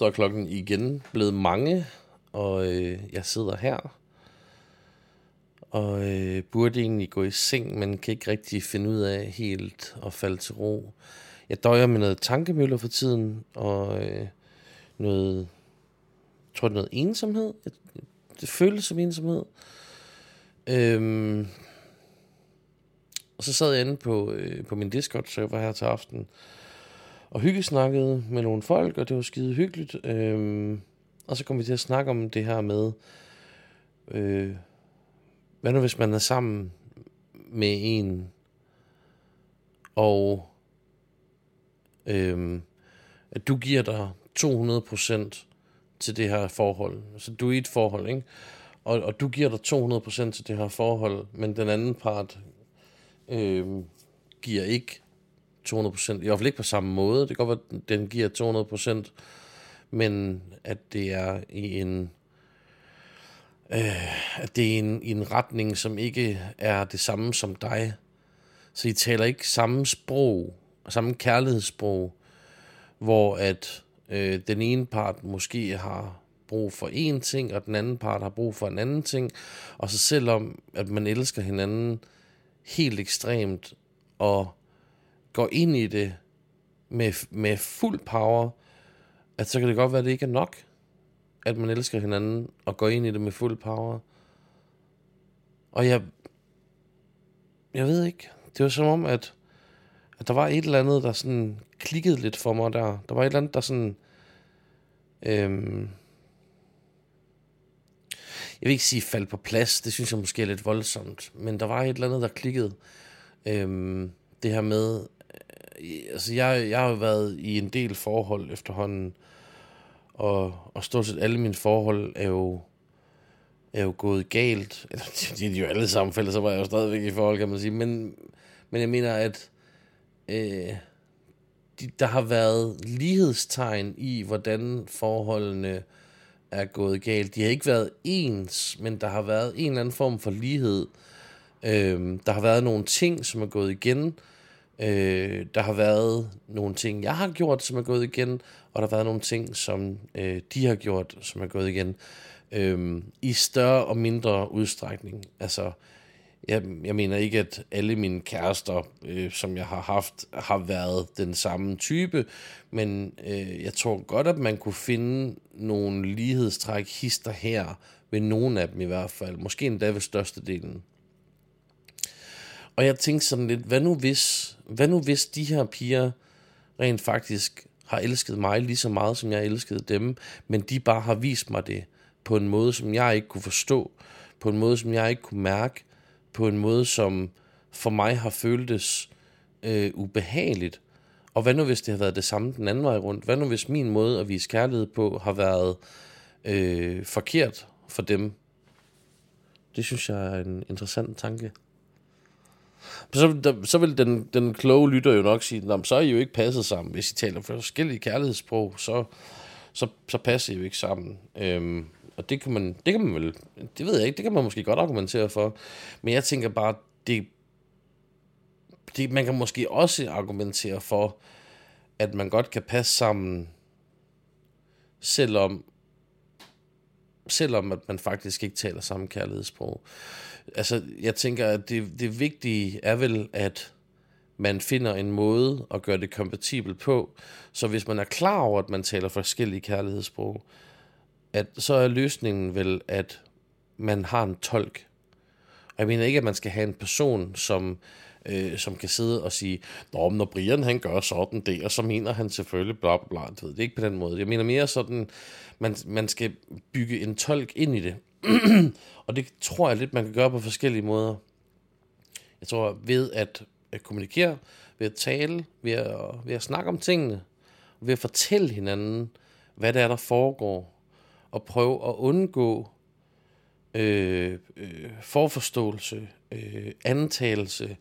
Så er klokken igen blevet mange, og øh, jeg sidder her. Og øh, burde egentlig gå i seng, men kan ikke rigtig finde ud af helt at falde til ro. Jeg døjer med noget tankemøller for tiden, og øh, noget, jeg tror det er noget ensomhed. Det føles som ensomhed. Øhm, og så sad jeg inde på, øh, på min Discord-server her til aften, og hyggesnakkede med nogle folk, og det var skide hyggeligt. Øhm, og så kom vi til at snakke om det her med, øh, hvad nu hvis man er sammen med en, og øhm, at du giver dig 200% til det her forhold. Så du er i et forhold, ikke? Og, og du giver dig 200% til det her forhold, men den anden part øh, giver ikke 200%. I hvert fald ikke på samme måde. Det kan godt være, at den giver 200%, men at det er i en øh, at det er en, i en retning, som ikke er det samme som dig. Så I taler ikke samme sprog, samme kærlighedssprog, hvor at øh, den ene part måske har brug for én ting, og den anden part har brug for en anden ting. Og så selvom at man elsker hinanden helt ekstremt, og går ind i det med, med fuld power, at så kan det godt være, at det ikke er nok, at man elsker hinanden og går ind i det med fuld power. Og jeg, jeg ved ikke, det var som om, at, at der var et eller andet, der sådan klikkede lidt for mig der. Der var et eller andet, der sådan, øhm, jeg vil ikke sige faldt på plads, det synes jeg måske er lidt voldsomt, men der var et eller andet, der klikkede. Øhm, det her med, altså jeg, jeg har jo været i en del forhold efterhånden, og, og stort set alle mine forhold er jo, er jo gået galt. Eller, de er jo alle sammen fælles, så var jeg jo stadigvæk i forhold, kan man sige. Men, men jeg mener, at øh, de, der har været lighedstegn i, hvordan forholdene er gået galt. De har ikke været ens, men der har været en eller anden form for lighed. Øh, der har været nogle ting, som er gået igen, Øh, der har været nogle ting, jeg har gjort, som er gået igen, og der har været nogle ting, som øh, de har gjort, som er gået igen. Øh, I større og mindre udstrækning. Altså, jeg, jeg mener ikke, at alle mine kærester, øh, som jeg har haft, har været den samme type, men øh, jeg tror godt, at man kunne finde nogle lighedstræk hister her, ved nogle af dem i hvert fald. Måske endda ved størstedelen. Og jeg tænkte sådan lidt, hvad nu hvis, hvad nu hvis de her piger rent faktisk har elsket mig lige så meget, som jeg elskede dem, men de bare har vist mig det på en måde, som jeg ikke kunne forstå, på en måde, som jeg ikke kunne mærke, på en måde, som for mig har føltes øh, ubehageligt. Og hvad nu, hvis det har været det samme den anden vej rundt? Hvad nu, hvis min måde at vise kærlighed på har været øh, forkert for dem? Det synes jeg er en interessant tanke. Så, der, så vil den, den kloge lytter jo nok sige, så er I jo ikke passet sammen. Hvis I taler forskellige kærlighedssprog, så, så, så passer I jo ikke sammen. Øhm, og det kan, man, det kan man vel, det ved jeg ikke, det kan man måske godt argumentere for. Men jeg tænker bare, det, det, man kan måske også argumentere for, at man godt kan passe sammen, selvom selvom at man faktisk ikke taler samme kærlighedssprog. Altså, jeg tænker, at det, det vigtige er vel, at man finder en måde at gøre det kompatibelt på. Så hvis man er klar over, at man taler forskellige kærlighedssprog, at så er løsningen vel, at man har en tolk. Jeg mener ikke, at man skal have en person, som, øh, som kan sidde og sige, Nå, når Brian han gør sådan det, og så mener han selvfølgelig bla bla bla. Det er ikke på den måde. Jeg mener mere sådan, man, man skal bygge en tolk ind i det. og det tror jeg lidt, man kan gøre på forskellige måder. Jeg tror, ved at, at kommunikere, ved at tale, ved at, ved at snakke om tingene, ved at fortælle hinanden, hvad det er, der foregår, og prøve at undgå øh, øh, forforståelse, øh, antagelse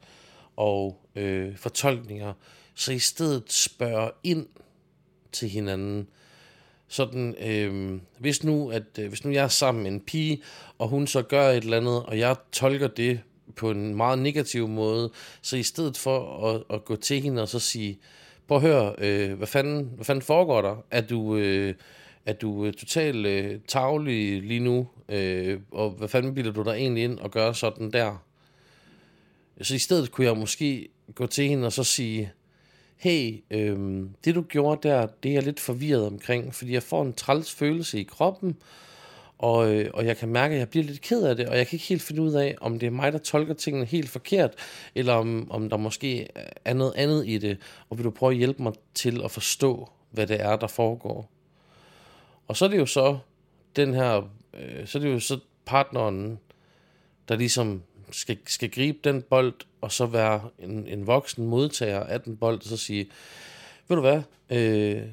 og øh, fortolkninger, så i stedet spørge ind til hinanden, sådan, øh, hvis, nu, at, øh, hvis nu jeg er sammen med en pige, og hun så gør et eller andet, og jeg tolker det på en meget negativ måde, så i stedet for at, at gå til hende og så sige, prøv at høre, øh, hvad, fanden, hvad fanden foregår der? Er du, øh, at du er totalt øh, tavlig lige nu, øh, og hvad fanden bilder du dig egentlig ind og gøre sådan der? Så i stedet kunne jeg måske gå til hende og så sige, hey, øh, det du gjorde der, det er jeg lidt forvirret omkring, fordi jeg får en træls følelse i kroppen, og, øh, og jeg kan mærke, at jeg bliver lidt ked af det, og jeg kan ikke helt finde ud af, om det er mig, der tolker tingene helt forkert, eller om, om der måske er noget andet i det, og vil du prøve at hjælpe mig til at forstå, hvad det er, der foregår. Og så er det jo så den her, øh, så er det jo så partneren, der ligesom skal, skal gribe den bold, og så være en, en voksen modtager af den bold, og så sige, ved du hvad, øh,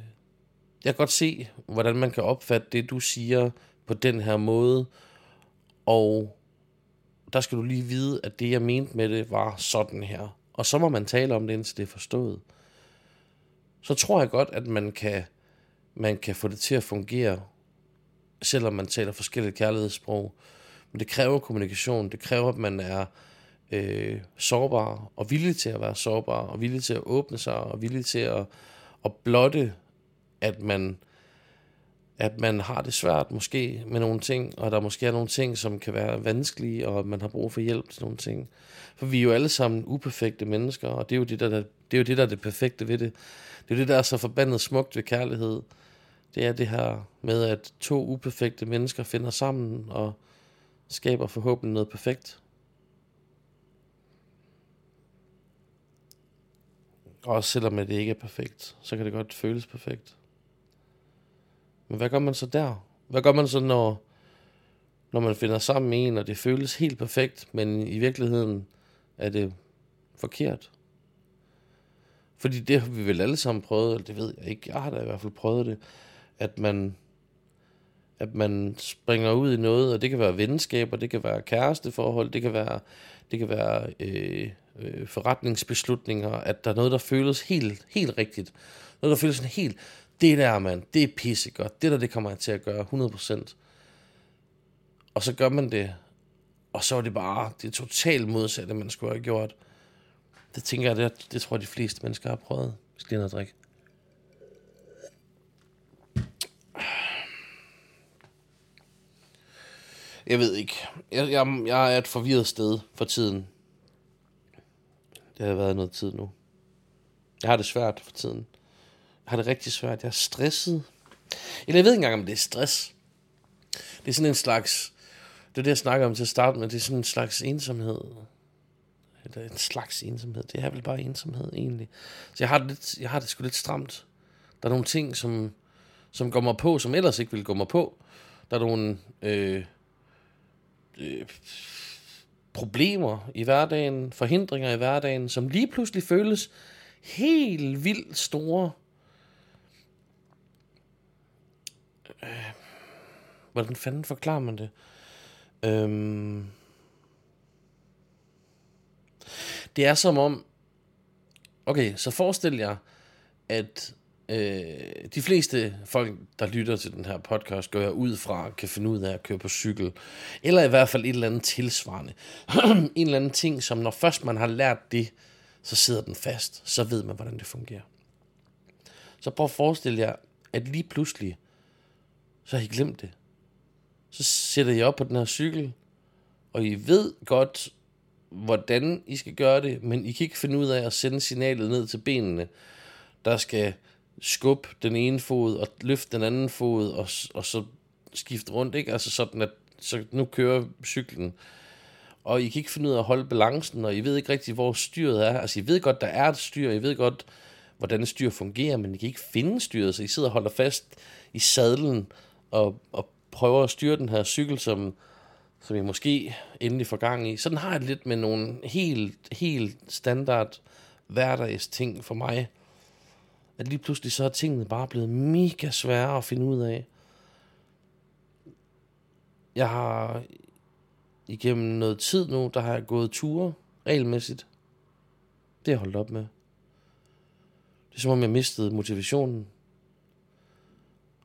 jeg kan godt se, hvordan man kan opfatte det, du siger på den her måde, og der skal du lige vide, at det, jeg mente med det, var sådan her. Og så må man tale om det, indtil det er forstået. Så tror jeg godt, at man kan, man kan få det til at fungere, selvom man taler forskellige kærlighedssprog. Men det kræver kommunikation. Det kræver, at man er øh, sårbar og villig til at være sårbar og villig til at åbne sig og villig til at, at blotte, at man at man har det svært måske med nogle ting, og der måske er nogle ting, som kan være vanskelige, og man har brug for hjælp til nogle ting. For vi er jo alle sammen uperfekte mennesker, og det er jo det, der, det er, jo det, der er det perfekte ved det. Det er jo det, der er så forbandet smukt ved kærlighed. Det er det her med, at to uperfekte mennesker finder sammen og skaber forhåbentlig noget perfekt. Også selvom det ikke er perfekt, så kan det godt føles perfekt. Men hvad gør man så der? Hvad gør man så, når, når man finder sammen med en, og det føles helt perfekt, men i virkeligheden er det forkert? Fordi det har vi vel alle sammen prøvet, eller det ved jeg ikke, jeg har da i hvert fald prøvet det, at man, at man springer ud i noget, og det kan være venskaber, det kan være kæresteforhold, det kan være, det kan være øh, øh, forretningsbeslutninger, at der er noget, der føles helt, helt rigtigt. Noget, der føles sådan helt, det der, man, det er pissegodt. Det der, det kommer jeg til at gøre 100%. Og så gør man det, og så er det bare det totalt modsatte, man skulle have gjort. Det tænker jeg, det, det tror jeg, de fleste mennesker har prøvet. Vi skal lige drikke. Jeg ved ikke. Jeg, jeg, jeg er et forvirret sted for tiden. Det har været noget tid nu. Jeg har det svært for tiden. Jeg har det rigtig svært. Jeg er stresset. Eller jeg ved ikke engang, om det er stress. Det er sådan en slags... Det er det, jeg snakker om til at starte med. Det er sådan en slags ensomhed. Eller en slags ensomhed. Det er vel bare ensomhed, egentlig. Så jeg har det, lidt, jeg har det sgu lidt stramt. Der er nogle ting, som, som går mig på, som ellers ikke ville gå mig på. Der er nogle øh, øh, problemer i hverdagen, forhindringer i hverdagen, som lige pludselig føles helt vildt store. Øh, hvordan fanden forklarer man det? Øhm, det er som om, okay, så forestil jer, at øh, de fleste folk, der lytter til den her podcast, går jeg ud fra, kan finde ud af at køre på cykel. Eller i hvert fald et eller andet tilsvarende. en eller anden ting, som når først man har lært det, så sidder den fast. Så ved man, hvordan det fungerer. Så prøv at forestille jer, at lige pludselig, så har I glemt det. Så sætter I op på den her cykel, og I ved godt, hvordan I skal gøre det, men I kan ikke finde ud af at sende signalet ned til benene, der skal skub den ene fod og løfte den anden fod, og, og så skifte rundt, ikke? Altså sådan, at så nu kører cyklen, og I kan ikke finde ud af at holde balancen, og I ved ikke rigtig, hvor styret er. Altså, I ved godt, der er et styr, I ved godt, hvordan styr fungerer, men I kan ikke finde styret, så I sidder og holder fast i sadlen, og, og prøver at styre den her cykel, som, som I måske endelig får gang i. Sådan har jeg det lidt med nogle helt, helt standard hverdags ting for mig. At lige pludselig så er tingene bare blevet mega svære at finde ud af. Jeg har igennem noget tid nu, der har jeg gået ture regelmæssigt. Det har jeg holdt op med. Det er som om jeg mistede motivationen.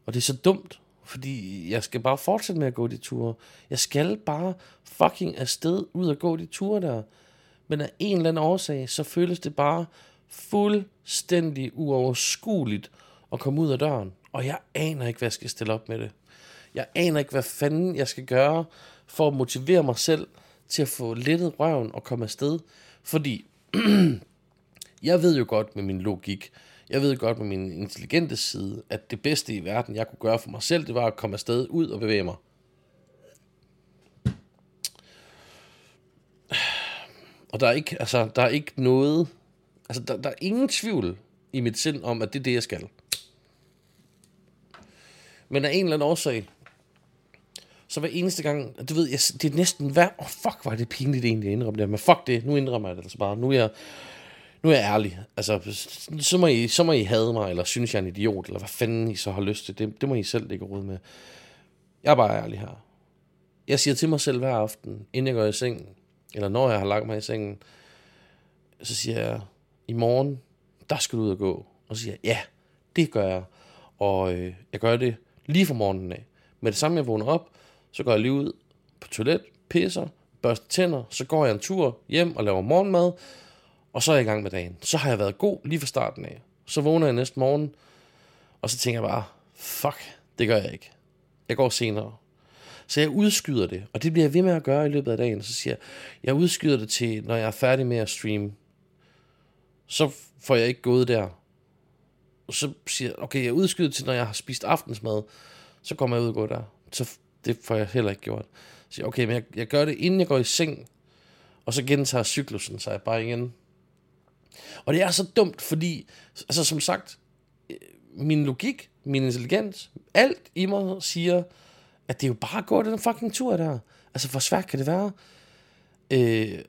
Og det er så dumt, fordi jeg skal bare fortsætte med at gå de ture. Jeg skal bare fucking afsted ud og gå de ture der. Men af en eller anden årsag, så føles det bare fuldstændig uoverskueligt at komme ud af døren. Og jeg aner ikke, hvad jeg skal stille op med det. Jeg aner ikke, hvad fanden jeg skal gøre for at motivere mig selv til at få lettet røven og komme afsted. Fordi jeg ved jo godt med min logik, jeg ved godt med min intelligente side, at det bedste i verden, jeg kunne gøre for mig selv, det var at komme afsted ud og bevæge mig. Og der er ikke, altså, der er ikke noget, altså, der, der er ingen tvivl i mit sind om, at det er det, jeg skal. Men af en eller anden årsag, så hver eneste gang, du ved, jeg, det er næsten hver, oh, fuck, var det pinligt egentlig at indrømme det, men fuck det, nu indrømmer jeg det altså bare, nu er jeg, nu er jeg ærlig, altså, så må, I, så må I hade mig, eller synes jeg er en idiot, eller hvad fanden I så har lyst til, det, det må I selv ligge råd med. Jeg er bare ærlig her. Jeg siger til mig selv hver aften, inden jeg går i sengen, eller når jeg har lagt mig i sengen, så siger jeg, i morgen, der skal du ud og gå. Og så siger jeg, ja, det gør jeg. Og øh, jeg gør det lige fra morgenen af. Med det samme, jeg vågner op, så går jeg lige ud på toilet, pisser, børster tænder, så går jeg en tur hjem og laver morgenmad, og så er jeg i gang med dagen. Så har jeg været god lige fra starten af. Så vågner jeg næste morgen, og så tænker jeg bare, fuck, det gør jeg ikke. Jeg går senere. Så jeg udskyder det, og det bliver jeg ved med at gøre i løbet af dagen. Så siger jeg, jeg udskyder det til, når jeg er færdig med at streame. Så får jeg ikke gået der. Og så siger jeg, okay, jeg udskyder til, når jeg har spist aftensmad. Så kommer jeg ud og går der. Så det får jeg heller ikke gjort. Så siger okay, men jeg, jeg gør det, inden jeg går i seng. Og så gentager cyklusen sig bare igen. Og det er så dumt, fordi, altså som sagt, øh, min logik, min intelligens, alt i mig siger, at det er jo bare at gå den fucking tur der. Altså, hvor svært kan det være? Øh,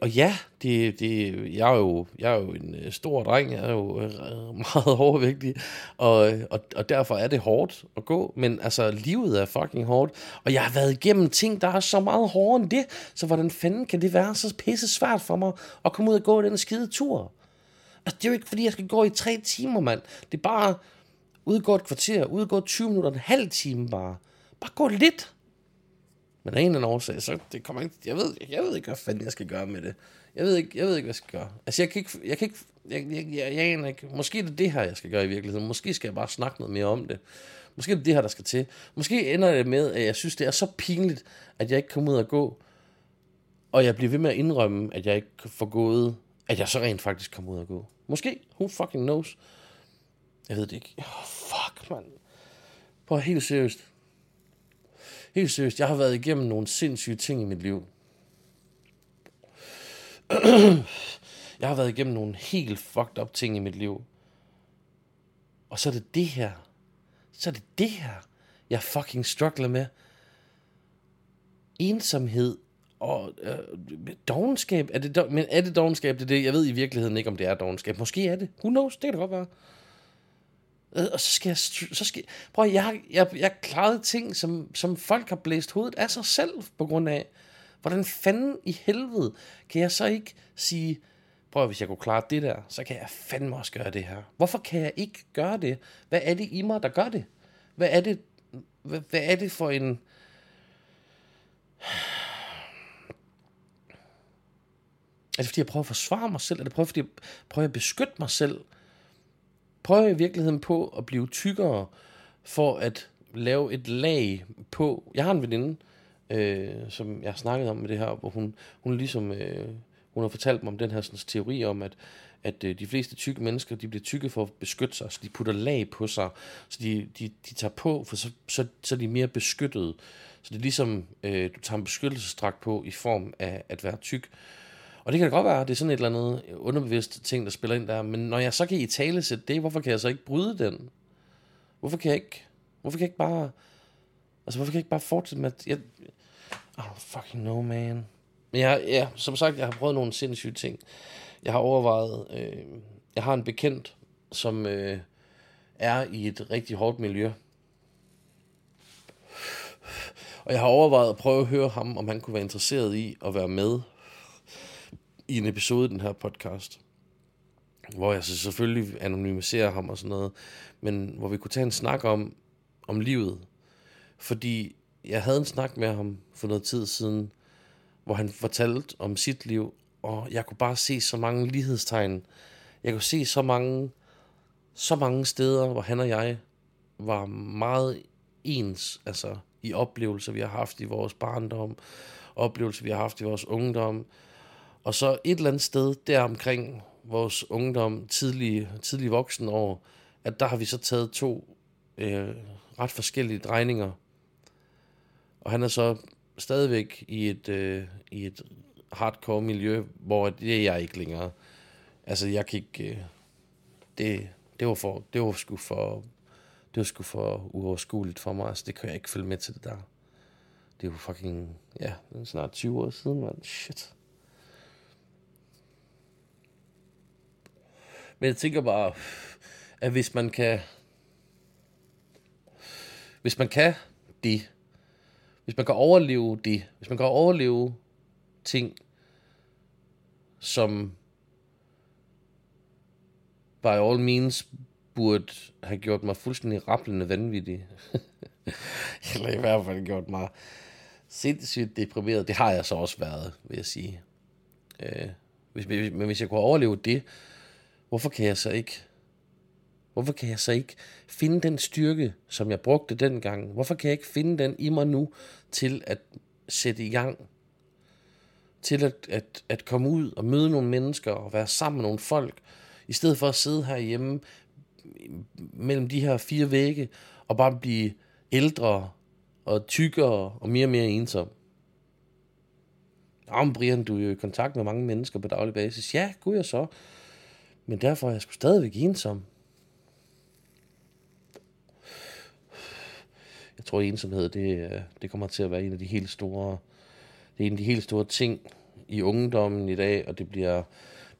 og ja, det, det, jeg, er jo, jeg er jo en øh, stor dreng, jeg er jo øh, meget overvægtig, og, øh, og, og derfor er det hårdt at gå, men altså, livet er fucking hårdt, og jeg har været igennem ting, der er så meget hårdere end det, så hvordan fanden kan det være så pisse svært for mig at komme ud og gå den skide tur? Altså, det er jo ikke, fordi jeg skal gå i tre timer, mand. Det er bare udgå et kvarter, udgå 20 minutter, en halv time bare. Bare gå lidt. Men af en eller anden årsag, så det kommer ikke, jeg ved, jeg ved ikke, hvad fanden jeg skal gøre med det. Jeg ved ikke, jeg ved ikke, hvad jeg skal gøre. Altså, jeg kan ikke, jeg kan ikke, jeg, jeg, jeg, jeg aner ikke. Måske er det det her, jeg skal gøre i virkeligheden. Måske skal jeg bare snakke noget mere om det. Måske er det det her, der skal til. Måske ender det med, at jeg synes, det er så pinligt, at jeg ikke kommer ud og gå. Og jeg bliver ved med at indrømme, at jeg ikke får gået, at jeg så rent faktisk kommer ud og gå. Måske. Who fucking knows? Jeg ved det ikke. Oh, fuck, mand. På helt seriøst. Helt seriøst, jeg har været igennem nogle sindssyge ting i mit liv. jeg har været igennem nogle helt fucked up ting i mit liv. Og så er det det her. Så er det det her, jeg fucking struggler med. Ensomhed og øh, dogenskab. Er det, men er det dogenskab? Det er det. Jeg ved i virkeligheden ikke, om det er dogenskab. Måske er det. Who knows? Det kan det godt være. Øh, og så skal jeg... Så skal, prøv, jeg, jeg, jeg klarede ting, som, som folk har blæst hovedet af sig selv på grund af. Hvordan fanden i helvede kan jeg så ikke sige, prøv hvis jeg kunne klare det der, så kan jeg fandme også gøre det her. Hvorfor kan jeg ikke gøre det? Hvad er det i mig, der gør det? Hvad er det, hvad, hvad er det for en... Er det fordi, jeg prøver at forsvare mig selv? Er det prøver, fordi jeg prøver at beskytte mig selv? Prøver i virkeligheden på at blive tykkere, for at lave et lag på. Jeg har en veninde, øh, som jeg har snakket om med det her, hvor hun, hun ligesom, øh, hun har fortalt mig om den her sådan, teori om, at, at øh, de fleste tykke mennesker, de bliver tykke for at beskytte sig, så de putter lag på sig, så de, de, de tager på, for så, så, så er de mere beskyttede. Så det er ligesom, øh, du tager en beskyttelsesdragt på i form af at være tyk. Og det kan da godt være, det er sådan et eller andet underbevidst ting, der spiller ind der. Men når jeg så kan i tale sætte det, hvorfor kan jeg så ikke bryde den? Hvorfor kan jeg ikke, hvorfor kan jeg ikke bare, altså hvorfor kan jeg ikke bare fortsætte med, at jeg, I don't fucking know, man. Men jeg, ja, som sagt, jeg har prøvet nogle sindssyge ting. Jeg har overvejet, øh, jeg har en bekendt, som øh, er i et rigtig hårdt miljø. Og jeg har overvejet at prøve at høre ham, om han kunne være interesseret i at være med i en episode i den her podcast, hvor jeg så selvfølgelig anonymiserer ham og sådan noget, men hvor vi kunne tage en snak om, om livet. Fordi jeg havde en snak med ham for noget tid siden, hvor han fortalte om sit liv, og jeg kunne bare se så mange lighedstegn. Jeg kunne se så mange, så mange steder, hvor han og jeg var meget ens, altså i oplevelser, vi har haft i vores barndom, oplevelser, vi har haft i vores ungdom, og så et eller andet sted der omkring vores ungdom, tidlige, tidlige voksne år, at der har vi så taget to øh, ret forskellige drejninger. Og han er så stadigvæk i et, øh, i et hardcore miljø, hvor det er jeg ikke længere. Altså, jeg kan ikke... Øh, det, det var for, det var sgu for, det var sgu for uoverskueligt for mig. Altså, det kan jeg ikke følge med til det der. Det er jo fucking, ja, snart 20 år siden, man. Shit. Men jeg tænker bare, at hvis man kan, hvis man kan det, hvis man kan overleve det, hvis man kan overleve ting, som by all means burde have gjort mig fuldstændig rapplende vanvittig. Eller i hvert fald gjort mig sindssygt deprimeret. Det har jeg så også været, vil jeg sige. Øh, hvis, men hvis jeg kunne overleve det, hvorfor kan jeg så ikke Hvorfor kan jeg så ikke finde den styrke, som jeg brugte dengang? Hvorfor kan jeg ikke finde den i mig nu til at sætte i gang? Til at, at, at komme ud og møde nogle mennesker og være sammen med nogle folk, i stedet for at sidde herhjemme mellem de her fire vægge og bare blive ældre og tykkere og mere og mere ensom. Jamen Brian, du er jo i kontakt med mange mennesker på daglig basis. Ja, gud jeg så. Men derfor er jeg sgu stadigvæk ensom. Jeg tror, at ensomhed, det, øh, det kommer til at være en af de helt store, det er en af de helt store ting i ungdommen i dag, og det bliver,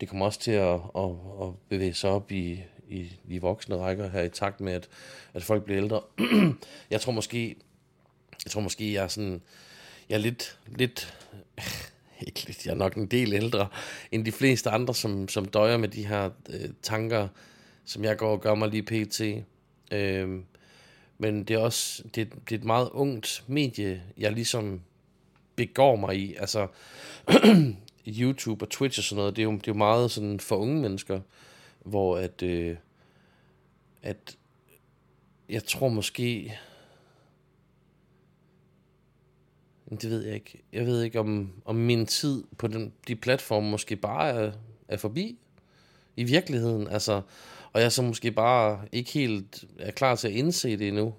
det kommer også til at, at, at bevæge sig op i, i de voksne rækker her i takt med, at, at folk bliver ældre. jeg tror måske, jeg tror måske, jeg er sådan, jeg er lidt, lidt, ikke lidt, jeg er nok en del ældre end de fleste andre, som, som døjer med de her øh, tanker, som jeg går og gør mig lige pt. Øh, men det er også det, det er et meget ungt medie, jeg ligesom begår mig i. Altså, YouTube og Twitch og sådan noget, det er jo, det er jo meget sådan for unge mennesker, hvor at, øh, at jeg tror måske, det ved jeg ikke. Jeg ved ikke, om, om min tid på den, de platforme måske bare er, er forbi i virkeligheden. Altså, og jeg så måske bare ikke helt er klar til at indse det endnu.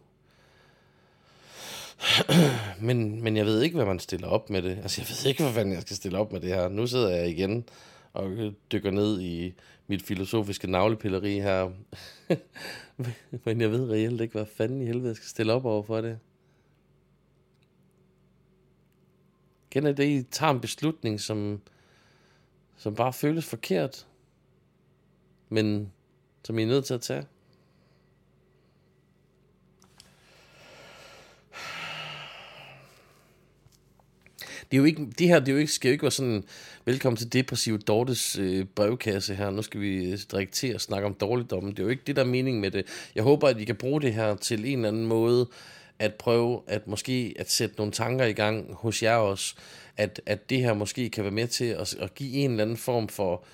men, men jeg ved ikke, hvad man stiller op med det. Altså, jeg ved ikke, hvad fanden jeg skal stille op med det her. Nu sidder jeg igen og dykker ned i mit filosofiske navlepilleri her. men jeg ved reelt ikke, hvad fanden i helvede jeg skal stille op over for det. Kender det, I tager en beslutning, som, som bare føles forkert, men som I er nødt til at tage? det er jo ikke, det her det er jo ikke, skal jo ikke være sådan, velkommen til depressiv Dortes øh, brevkasse her, nu skal vi øh, drikke til og snakke om dårligdommen. Det er jo ikke det, der er mening med det. Jeg håber, at I kan bruge det her til en eller anden måde, at prøve at måske at sætte nogle tanker i gang hos jer også, at, at det her måske kan være med til at, at give en eller anden form for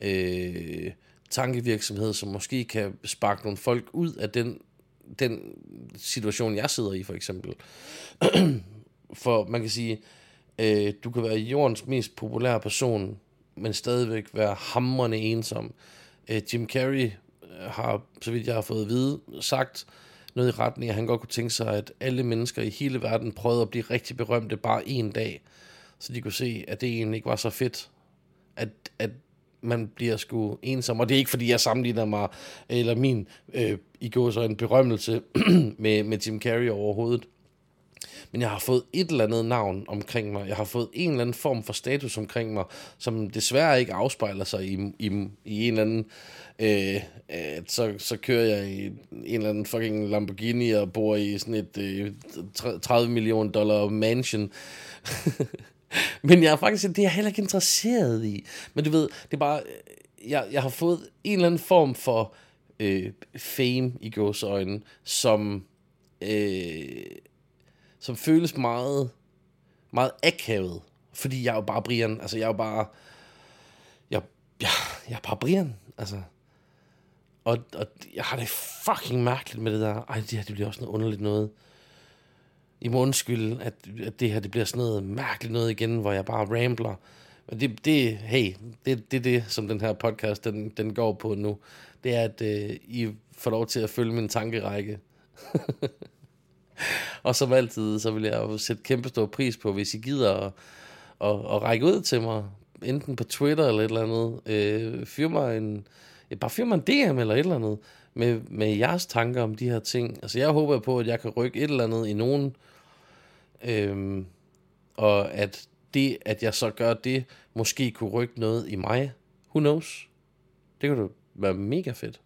øh, tankevirksomhed, som måske kan sparke nogle folk ud af den, den situation, jeg sidder i, for eksempel. for man kan sige, Øh, du kan være jordens mest populære person, men stadigvæk være hamrende ensom. Øh, Jim Carrey øh, har, så vidt jeg har fået at vide, sagt noget i retning, at han godt kunne tænke sig, at alle mennesker i hele verden prøvede at blive rigtig berømte bare en dag, så de kunne se, at det egentlig ikke var så fedt, at, at man bliver sgu ensom. Og det er ikke, fordi jeg sammenligner mig, eller min, øh, i går så en berømmelse med, med Jim Carrey overhovedet men jeg har fået et eller andet navn omkring mig. Jeg har fået en eller anden form for status omkring mig, som desværre ikke afspejler sig i, i, i en eller anden... Øh, øh, så, så kører jeg i en eller anden fucking Lamborghini og bor i sådan et øh, 30 million dollar mansion. Men jeg er faktisk, det er jeg heller ikke interesseret i. Men du ved, det er bare, jeg, jeg har fået en eller anden form for øh, fame i gåsøjne, som øh, som føles meget, meget akavet. Fordi jeg er jo bare Brian. Altså, jeg er jo bare... Jeg, jeg, jeg er bare Brian. Altså. Og, og jeg har det fucking mærkeligt med det der. Ej, det her det bliver også noget underligt noget. I må undskylde, at, at det her det bliver sådan noget mærkeligt noget igen, hvor jeg bare rambler. Men det, det hey, det, det er det, som den her podcast, den, den går på nu. Det er, at øh, I får lov til at følge min tankerække. og som altid, så vil jeg jo sætte kæmpe stor pris på, hvis I gider at, at, at række ud til mig, enten på Twitter eller et eller andet. Øh, fyr mig en, bare fyr mig en DM eller et eller andet, med, med jeres tanker om de her ting. Altså jeg håber på, at jeg kan rykke et eller andet i nogen, øhm, og at det, at jeg så gør det, måske kunne rykke noget i mig. Who knows? Det kunne da være mega fedt.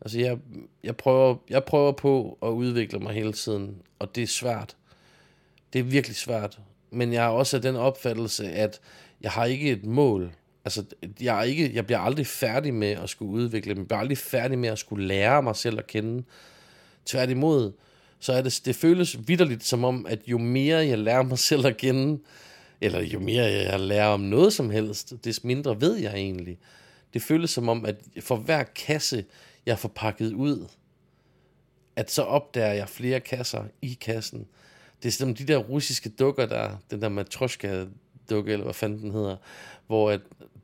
Altså, jeg, jeg, prøver, jeg prøver på at udvikle mig hele tiden, og det er svært. Det er virkelig svært. Men jeg har også den opfattelse, at jeg har ikke et mål. Altså, jeg, er ikke, jeg bliver aldrig færdig med at skulle udvikle mig. Jeg bliver aldrig færdig med at skulle lære mig selv at kende. Tværtimod, så er det, det føles vidderligt som om, at jo mere jeg lærer mig selv at kende, eller jo mere jeg lærer om noget som helst, des mindre ved jeg egentlig. Det føles som om, at for hver kasse, jeg får pakket ud, at så opdager jeg flere kasser i kassen. Det er som de der russiske dukker der, den der matroska dukke, eller hvad fanden den hedder, hvor at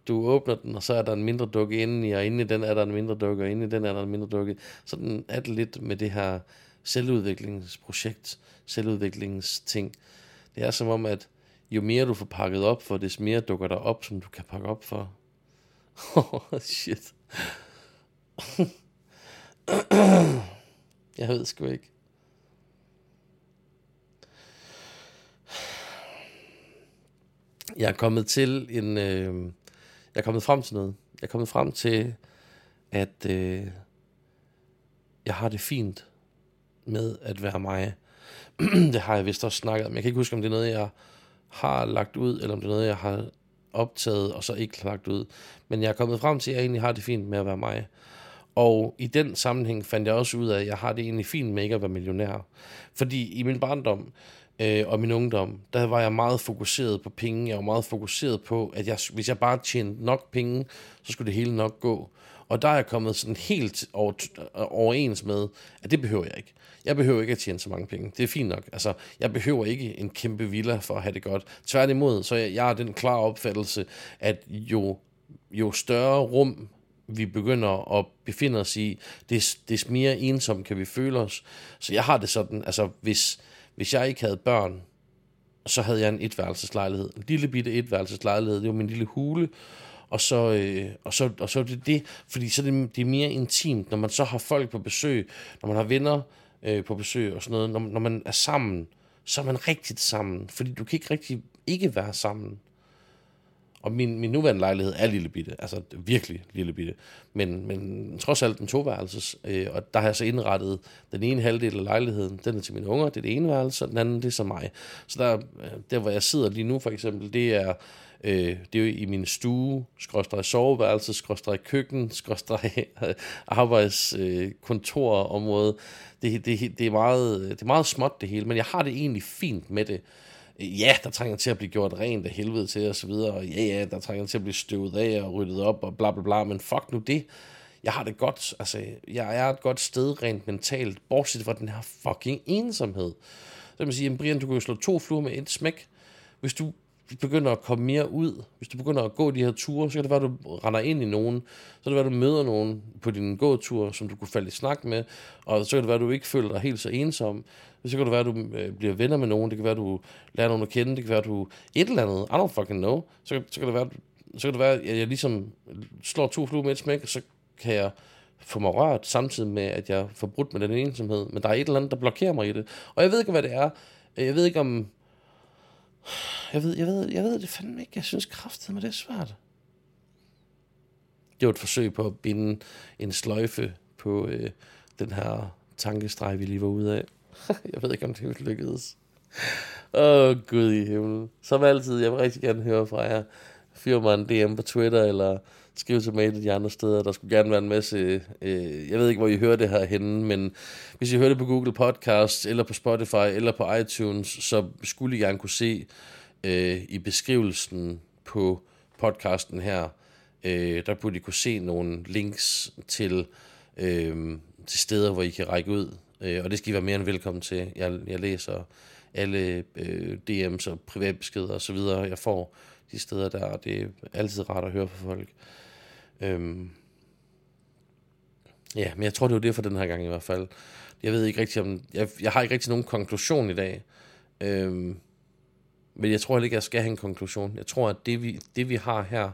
du åbner den, og så er der en mindre dukke inden i, og inde i den er der en mindre dukke, og inde i den er der en mindre dukke. Sådan er det lidt med det her selvudviklingsprojekt, selvudviklingsting. Det er som om, at jo mere du får pakket op for, des mere dukker der op, som du kan pakke op for. Oh, shit. jeg ved sgu ikke. Jeg er kommet til en... Øh, jeg er kommet frem til noget. Jeg er kommet frem til, at øh, jeg har det fint med at være mig. det har jeg vist også snakket om. Jeg kan ikke huske, om det er noget, jeg har lagt ud, eller om det er noget, jeg har optaget og så ikke lagt ud. Men jeg er kommet frem til, at jeg egentlig har det fint med at være mig. Og i den sammenhæng fandt jeg også ud af, at jeg har det egentlig fint med ikke at være millionær. Fordi i min barndom øh, og min ungdom, der var jeg meget fokuseret på penge. Jeg var meget fokuseret på, at jeg, hvis jeg bare tjente nok penge, så skulle det hele nok gå. Og der er jeg kommet sådan helt over, overens med, at det behøver jeg ikke. Jeg behøver ikke at tjene så mange penge. Det er fint nok. Altså, jeg behøver ikke en kæmpe villa for at have det godt. Tværtimod, så jeg, jeg har den klare opfattelse, at jo, jo større rum vi begynder at befinde os i, des, des mere ensom kan vi føle os. Så jeg har det sådan, altså hvis, hvis jeg ikke havde børn, så havde jeg en etværelseslejlighed. En lille bitte etværelseslejlighed. Det var min lille hule. Og så, øh, og så, og så er det det, fordi så er det, det er mere intimt, når man så har folk på besøg, når man har venner øh, på besøg og sådan noget, når, når man er sammen, så er man rigtigt sammen, fordi du kan ikke rigtig ikke være sammen. Og min, min nuværende lejlighed er lille bitte, altså virkelig lille bitte, men, men trods alt en toværelses, øh, og der har jeg så indrettet den ene halvdel af lejligheden, den er til mine unger, det er det ene værelse, og den anden, det er så mig. Så der, øh, der hvor jeg sidder lige nu for eksempel, det er, øh, det er jo i min stue, skråstrej soveværelse, skråstrej køkken, skråstrej øh, arbejdskontorområde. Øh, det, det, det, er meget, det er meget småt det hele, men jeg har det egentlig fint med det ja, der trænger til at blive gjort rent af helvede til og så videre, og ja, ja, der trænger til at blive støvet af og ryddet op og bla bla bla, men fuck nu det. Jeg har det godt, altså, jeg er et godt sted rent mentalt, bortset fra den her fucking ensomhed. Så kan man sige, Brian, du kan jo slå to fluer med et smæk. Hvis du begynder at komme mere ud, hvis du begynder at gå de her ture, så kan det være, at du render ind i nogen, så kan det være, at du møder nogen på din gåtur, som du kunne falde i snak med, og så kan det være, at du ikke føler dig helt så ensom. Så kan det være, at du øh, bliver venner med nogen, det kan være, at du lærer nogen at kende, det kan være, at du et eller andet, I don't fucking know, så, så kan det være, så kan det være, at jeg ligesom slår to fluer med et smæk, og så kan jeg få mig rørt, samtidig med, at jeg får brudt med den ensomhed. Men der er et eller andet, der blokerer mig i det. Og jeg ved ikke, hvad det er. Jeg ved ikke, om jeg ved, jeg ved, jeg ved det fandme ikke. Jeg synes kraftigt, med det er svært. Det var et forsøg på at binde en sløjfe på øh, den her tankestreg, vi lige var ude af. jeg ved ikke, om det lykkedes. Åh, oh, Gud i himlen. Som altid, jeg vil rigtig gerne høre fra jer. Fyr mig en DM på Twitter, eller skrive til mig de andre steder. Der skulle gerne være en masse... Øh, jeg ved ikke, hvor I hører det her henne, men hvis I hører det på Google Podcasts, eller på Spotify, eller på iTunes, så skulle I gerne kunne se øh, i beskrivelsen på podcasten her, Øh, der burde I kunne se nogle links til, øh, til steder, hvor I kan række ud. Øh, og det skal I være mere end velkommen til. Jeg, jeg læser alle øh, DM's og privatbeskeder og så videre, jeg får de steder der, og det er altid rart at høre fra folk. Øhm, ja, men jeg tror, det var det for den her gang i hvert fald. Jeg ved ikke rigtig om... Jeg, jeg har ikke rigtig nogen konklusion i dag. Øhm, men jeg tror heller ikke, jeg skal have en konklusion. Jeg tror, at det vi, det, vi har her,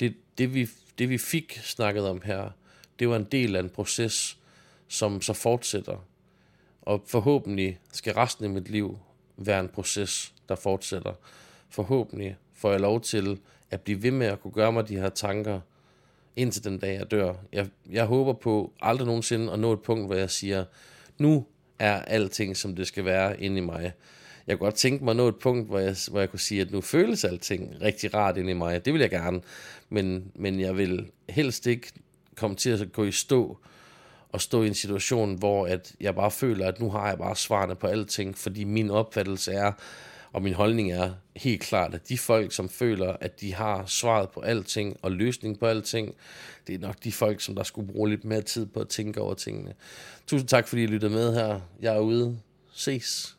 det, det, vi, det vi fik snakket om her, det var en del af en proces, som så fortsætter. Og forhåbentlig skal resten af mit liv være en proces, der fortsætter. Forhåbentlig får jeg lov til at blive ved med at kunne gøre mig de her tanker, indtil den dag jeg dør. Jeg, jeg håber på aldrig nogensinde at nå et punkt, hvor jeg siger, nu er alting, som det skal være inde i mig. Jeg kunne godt tænke mig at nå et punkt, hvor jeg, hvor jeg kunne sige, at nu føles alting rigtig rart inde i mig. Det vil jeg gerne. Men, men jeg vil helst ikke komme til at gå i stå og stå i en situation, hvor at jeg bare føler, at nu har jeg bare svarene på alting, fordi min opfattelse er, og min holdning er helt klart, at de folk, som føler, at de har svaret på alting og løsning på alting, det er nok de folk, som der skulle bruge lidt mere tid på at tænke over tingene. Tusind tak, fordi I lyttede med her. Jeg er ude. Ses.